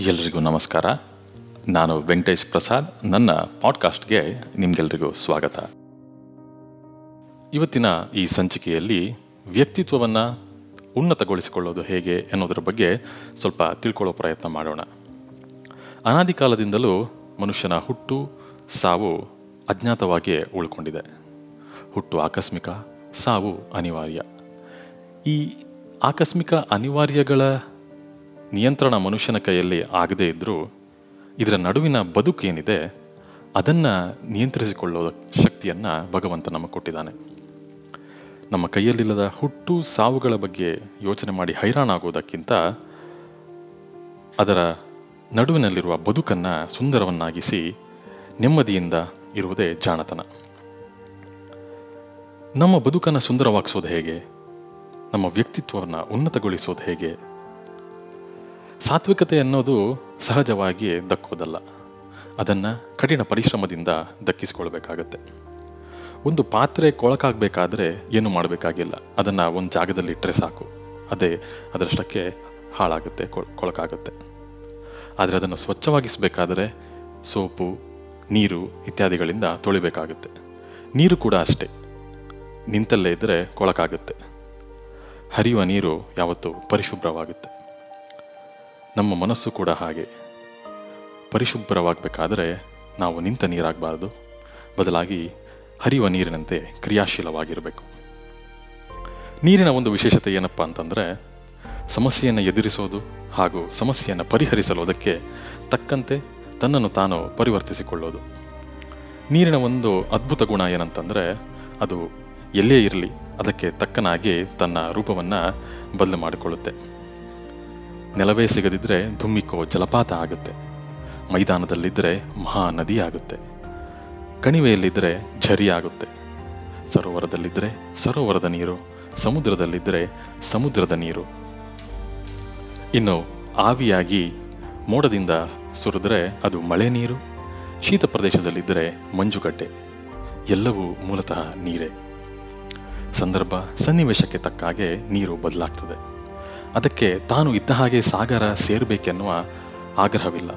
ಎಲ್ರಿಗೂ ನಮಸ್ಕಾರ. ನಾನು ವೆಂಕಟೇಶ್ ಪ್ರಸಾದ್. ನನ್ನ ಪಾಡ್ಕಾಸ್ಟ್ಗೆ ನಿಮಗೆಲ್ರಿಗೂ ಸ್ವಾಗತ. ಇವತ್ತಿನ ಈ ಸಂಚಿಕೆಯಲ್ಲಿ ವ್ಯಕ್ತಿತ್ವವನ್ನು ಉನ್ನತಗೊಳಿಸಿಕೊಳ್ಳೋದು ಹೇಗೆ ಅನ್ನೋದರ ಬಗ್ಗೆ ಸ್ವಲ್ಪ ತಿಳ್ಕೊಳ್ಳೋ ಪ್ರಯತ್ನ ಮಾಡೋಣ. ಅನಾದಿ ಕಾಲದಿಂದಲೂ ಮನುಷ್ಯನ ಹುಟ್ಟು, ಸಾವು ಅಜ್ಞಾತವಾಗಿಯೇ ಉಳ್ಕೊಂಡಿದೆ. ಹುಟ್ಟು ಆಕಸ್ಮಿಕ, ಸಾವು ಅನಿವಾರ್ಯ. ಈ ಆಕಸ್ಮಿಕ ಅನಿವಾರ್ಯಗಳ ನಿಯಂತ್ರಣ ಮನುಷ್ಯನ ಕೈಯಲ್ಲಿ ಆಗದೇ ಇದ್ದರೂ ಇದರ ನಡುವಿನ ಬದುಕೇನಿದೆ ಅದನ್ನು ನಿಯಂತ್ರಿಸಿಕೊಳ್ಳೋ ಶಕ್ತಿಯನ್ನು ಭಗವಂತ ನಮಗೆ ಕೊಟ್ಟಿದ್ದಾನೆ. ನಮ್ಮ ಕೈಯಲ್ಲಿಲ್ಲದ ಹುಟ್ಟು ಸಾವುಗಳ ಬಗ್ಗೆ ಯೋಚನೆ ಮಾಡಿ ಹೈರಾಣಾಗೋದಕ್ಕಿಂತ ಅದರ ನಡುವಿನಲ್ಲಿರುವ ಬದುಕನ್ನು ಸುಂದರವನ್ನಾಗಿಸಿ ನೆಮ್ಮದಿಯಿಂದ ಇರುವುದೇ ಜಾಣತನ. ನಮ್ಮ ಬದುಕನ್ನು ಸುಂದರವಾಗಿಸೋದು ಹೇಗೆ? ನಮ್ಮ ವ್ಯಕ್ತಿತ್ವವನ್ನು ಉನ್ನತಗೊಳಿಸೋದು ಹೇಗೆ? ಸಾತ್ವಿಕತೆ ಅನ್ನೋದು ಸಹಜವಾಗಿ ದಕ್ಕೋದಲ್ಲ. ಅದನ್ನು ಕಠಿಣ ಪರಿಶ್ರಮದಿಂದ ದಕ್ಕಿಸಿಕೊಳ್ಬೇಕಾಗತ್ತೆ. ಒಂದು ಪಾತ್ರೆ ಕೊಳಕಾಗಬೇಕಾದ್ರೆ ಏನು ಮಾಡಬೇಕಾಗಿಲ್ಲ. ಅದನ್ನು ಒಂದು ಜಾಗದಲ್ಲಿ ಇಟ್ಟರೆ ಸಾಕು. ಅದೇ ಅದರಷ್ಟಕ್ಕೆ ಹಾಳಾಗುತ್ತೆ, ಕೊಳ್- ಕೊಳಕಾಗುತ್ತೆ. ಆದರೆ ಅದನ್ನು ಸ್ವಚ್ಛವಾಗಿಸಬೇಕಾದರೆ ಸೋಪು, ನೀರು ಇತ್ಯಾದಿಗಳಿಂದ ತೊಳಿಬೇಕಾಗುತ್ತೆ. ನೀರು ಕೂಡ ಅಷ್ಟೇ. ನಿಂತಲ್ಲೇ ಇದ್ದರೆ ಕೊಳಕಾಗುತ್ತೆ. ಹರಿಯುವ ನೀರು ಯಾವತ್ತೂ ಪರಿಶುಭ್ರವಾಗುತ್ತೆ. ನಮ್ಮ ಮನಸ್ಸು ಕೂಡ ಹಾಗೆ. ಪರಿಶುಭ್ರವಾಗಬೇಕಾದರೆ ನಾವು ನಿಂತ ನೀರಾಗಬಾರ್ದು. ಬದಲಾಗಿ ಹರಿಯುವ ನೀರಿನಂತೆ ಕ್ರಿಯಾಶೀಲವಾಗಿರಬೇಕು. ನೀರಿನ ಒಂದು ವಿಶೇಷತೆ ಏನಪ್ಪ ಅಂತಂದರೆ, ಸಮಸ್ಯೆಯನ್ನು ಎದುರಿಸೋದು ಹಾಗೂ ಸಮಸ್ಯೆಯನ್ನು ಪರಿಹರಿಸಲು ಅದಕ್ಕೆ ತಕ್ಕಂತೆ ತನ್ನನ್ನು ತಾನು ಪರಿವರ್ತಿಸಿಕೊಳ್ಳೋದು. ನೀರಿನ ಒಂದು ಅದ್ಭುತ ಗುಣ ಏನಂತಂದರೆ, ಅದು ಎಲ್ಲೇ ಇರಲಿ, ಅದಕ್ಕೆ ತಕ್ಕನಾಗಿ ತನ್ನ ರೂಪವನ್ನು ಬದಲು ಮಾಡಿಕೊಳ್ಳುತ್ತೆ. ನೆಲವೇ ಸಿಗದಿದ್ದರೆ ಧುಮ್ಮಿಕೋ ಜಲಪಾತ ಆಗುತ್ತೆ. ಮೈದಾನದಲ್ಲಿದ್ದರೆ ಮಹಾನದಿ ಆಗುತ್ತೆ. ಕಣಿವೆಯಲ್ಲಿದ್ದರೆ ಝರಿ ಆಗುತ್ತೆ. ಸರೋವರದಲ್ಲಿದ್ದರೆ ಸರೋವರದ ನೀರು ಸಮುದ್ರದಲ್ಲಿದ್ದರೆ ಸಮುದ್ರದ ನೀರು. ಇನ್ನು ಆವಿಯಾಗಿ ಮೋಡದಿಂದ ಸುರಿದ್ರೆ ಅದು ಮಳೆ ನೀರು, ಶೀತ ಪ್ರದೇಶದಲ್ಲಿದ್ದರೆ ಮಂಜುಗಡ್ಡೆ. ಎಲ್ಲವೂ ಮೂಲತಃ ನೀರೇ. ಸಂದರ್ಭ ಸನ್ನಿವೇಶಕ್ಕೆ ತಕ್ಕ ಹಾಗೆ ನೀರು ಬದಲಾಗ್ತದೆ. ಅದಕ್ಕೆ ತಾನು ಇದ್ದ ಹಾಗೆ ಸಾಗರ ಸೇರಬೇಕೆನ್ನುವ ಆಗ್ರಹವಿಲ್ಲ.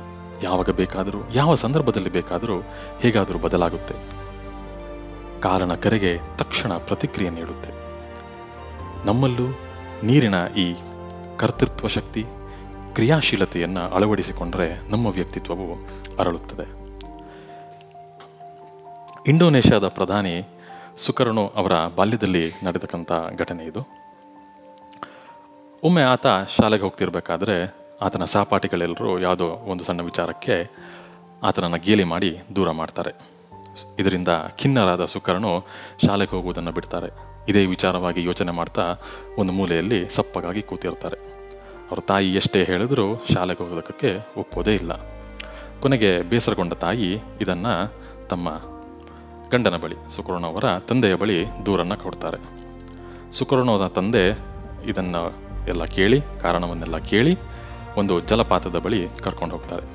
ಯಾವಾಗ ಬೇಕಾದರೂ, ಯಾವ ಸಂದರ್ಭದಲ್ಲಿ ಬೇಕಾದರೂ ಹೇಗಾದರೂ ಬದಲಾಗುತ್ತೆ. ಕಾರಣ ಕರೆಗೆ ತಕ್ಷಣ ಪ್ರತಿಕ್ರಿಯೆ ನೀಡುತ್ತೆ. ನಮ್ಮಲ್ಲೂ ನೀರಿನ ಈ ಕರ್ತೃತ್ವ ಶಕ್ತಿ, ಕ್ರಿಯಾಶೀಲತೆಯನ್ನು ಅಳವಡಿಸಿಕೊಂಡರೆ ನಮ್ಮ ವ್ಯಕ್ತಿತ್ವವು ಅರಳುತ್ತದೆ. ಇಂಡೋನೇಷ್ಯಾದ ಪ್ರಧಾನಿ ಸುಕರ್ಣೋ ಅವರ ಬಾಲ್ಯದಲ್ಲಿ ನಡೆದಕ್ಕಂಥ ಘಟನೆ ಇದು. ಒಮ್ಮೆ ಆತ ಶಾಲೆಗೆ ಹೋಗ್ತಿರ್ಬೇಕಾದ್ರೆ ಆತನ ಸಹಪಾಠಿಗಳೆಲ್ಲರೂ ಯಾವುದೋ ಒಂದು ಸಣ್ಣ ವಿಚಾರಕ್ಕೆ ಆತನನ್ನು ಗೇಲಿ ಮಾಡಿ ದೂರ ಮಾಡ್ತಾರೆ. ಇದರಿಂದ ಖಿನ್ನರಾದ ಸುಕರ್ಣು ಶಾಲೆಗೆ ಹೋಗುವುದನ್ನು ಬಿಡ್ತಾರೆ. ಇದೇ ವಿಚಾರವಾಗಿ ಯೋಚನೆ ಮಾಡ್ತಾ ಒಂದು ಮೂಲೆಯಲ್ಲಿ ಸಪ್ಪಗಾಗಿ ಕೂತಿರ್ತಾರೆ. ಅವ್ರ ತಾಯಿ ಎಷ್ಟೇ ಹೇಳಿದರೂ ಶಾಲೆಗೆ ಹೋಗೋದಕ್ಕೆ ಒಪ್ಪೋದೇ ಇಲ್ಲ. ಕೊನೆಗೆ ಬೇಸರಗೊಂಡ ತಾಯಿ ಇದನ್ನು ತಮ್ಮ ಗಂಡನ ಬಳಿ ಸುಕರ್ಣವರ ತಂದೆಯ ಬಳಿ ದೂರನ್ನು ಕೊಡ್ತಾರೆ. ಸುಕರ್ಣೋದ ತಂದೆ ಇದನ್ನು ಎಲ್ಲ ಕೇಳಿ, ಕಾರಣವನ್ನೆಲ್ಲ ಕೇಳಿ ಒಂದು ಜಲಪಾತದ ಬಳಿ ಕರ್ಕೊಂಡು ಹೋಗ್ತಾರೆ.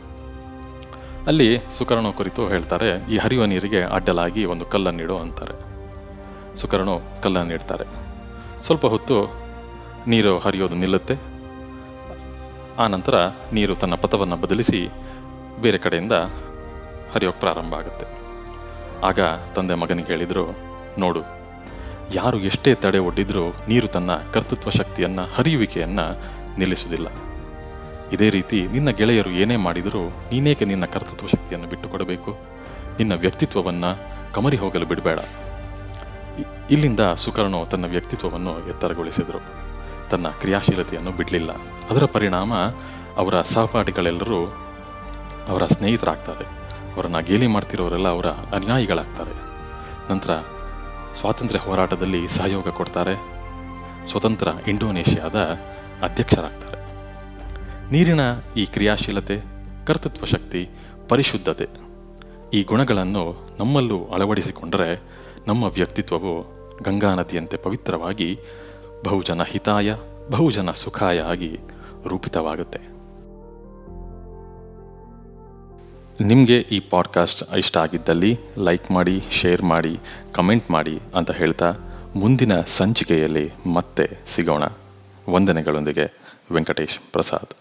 ಅಲ್ಲಿ ಸುಕರ್ಣ ಕುರಿತು ಹೇಳ್ತಾರೆ, ಈ ಹರಿಯುವ ನೀರಿಗೆ ಅಡ್ಡಲಾಗಿ ಒಂದು ಕಲ್ಲನ್ನಿಡು ಅಂತಾರೆ. ಸುಕರ್ಣೋ ಕಲ್ಲನ್ನು ಇಡ್ತಾರೆ. ಸ್ವಲ್ಪ ಹೊತ್ತು ನೀರು ಹರಿಯೋದು ನಿಲ್ಲುತ್ತೆ. ಆ ನಂತರ ನೀರು ತನ್ನ ಪಥವನ್ನು ಬದಲಿಸಿ ಬೇರೆ ಕಡೆಯಿಂದ ಹರಿಯೋಕ್ಕೆ ಪ್ರಾರಂಭ ಆಗುತ್ತೆ. ಆಗ ತಂದೆ ಮಗನಿಗೆ ಹೇಳಿದರು, ನೋಡು ಯಾರು ಎಷ್ಟೇ ತಡೆ ಒಡ್ಡಿದ್ರೂ ನೀರು ತನ್ನ ಕರ್ತೃತ್ವ ಶಕ್ತಿಯನ್ನು, ಹರಿಯುವಿಕೆಯನ್ನು ನಿಲ್ಲಿಸುವುದಿಲ್ಲ. ಇದೇ ರೀತಿ ನಿನ್ನ ಗೆಳೆಯರು ಏನೇ ಮಾಡಿದರೂ ನೀನೇಕೆ ನಿನ್ನ ಕರ್ತೃತ್ವ ಶಕ್ತಿಯನ್ನು ಬಿಟ್ಟುಕೊಡಬೇಕು? ನಿನ್ನ ವ್ಯಕ್ತಿತ್ವವನ್ನು ಕಮರಿ ಹೋಗಲು ಬಿಡಬೇಡ. ಇಲ್ಲಿಂದ ಸುಕರ್ಣೋ ತನ್ನ ವ್ಯಕ್ತಿತ್ವವನ್ನು ಎತ್ತರಗೊಳಿಸಿದರು. ತನ್ನ ಕ್ರಿಯಾಶೀಲತೆಯನ್ನು ಬಿಡಲಿಲ್ಲ. ಅದರ ಪರಿಣಾಮ ಅವರ ಸಹಪಾಠಿಗಳೆಲ್ಲರೂ ಅವರ ಸ್ನೇಹಿತರಾಗ್ತಾರೆ. ಅವರನ್ನು ಗೇಲಿ ಮಾಡ್ತಿರೋರೆಲ್ಲ ಅವರ ಅನ್ಯಾಯಿಗಳಾಗ್ತಾರೆ. ನಂತರ ಸ್ವಾತಂತ್ರ್ಯ ಹೋರಾಟದಲ್ಲಿ ಸಹಯೋಗ ಕೊಡ್ತಾರೆ. ಸ್ವತಂತ್ರ ಇಂಡೋನೇಷ್ಯಾದ ಅಧ್ಯಕ್ಷರಾಗ್ತಾರೆ. ನೀರಿನ ಈ ಕ್ರಿಯಾಶೀಲತೆ, ಕರ್ತೃತ್ವ ಶಕ್ತಿ, ಪರಿಶುದ್ಧತೆ ಈ ಗುಣಗಳನ್ನು ನಮ್ಮಲ್ಲೂ ಅಳವಡಿಸಿಕೊಂಡರೆ ನಮ್ಮ ವ್ಯಕ್ತಿತ್ವವು ಗಂಗಾ ನದಿಯಂತೆ ಪವಿತ್ರವಾಗಿ ಬಹುಜನ ಹಿತಾಯ, ಬಹುಜನ ಸುಖಾಯ ಆಗಿ ರೂಪಿತವಾಗುತ್ತೆ. ನಿಮಗೆ ಈ ಪಾಡ್ಕಾಸ್ಟ್ ಇಷ್ಟ ಆಗಿದ್ದಲ್ಲಿ ಲೈಕ್ ಮಾಡಿ ಶೇರ್ ಮಾಡಿ ಕಮೆಂಟ್ ಮಾಡಿ ಅಂತ ಹೇಳ್ತಾ ಮುಂದಿನ ಸಂಚಿಕೆಯಲ್ಲಿ ಮತ್ತೆ ಸಿಗೋಣ. ವಂದನೆಗಳೊಂದಿಗೆ ವೆಂಕಟೇಶ್ ಪ್ರಸಾದ್.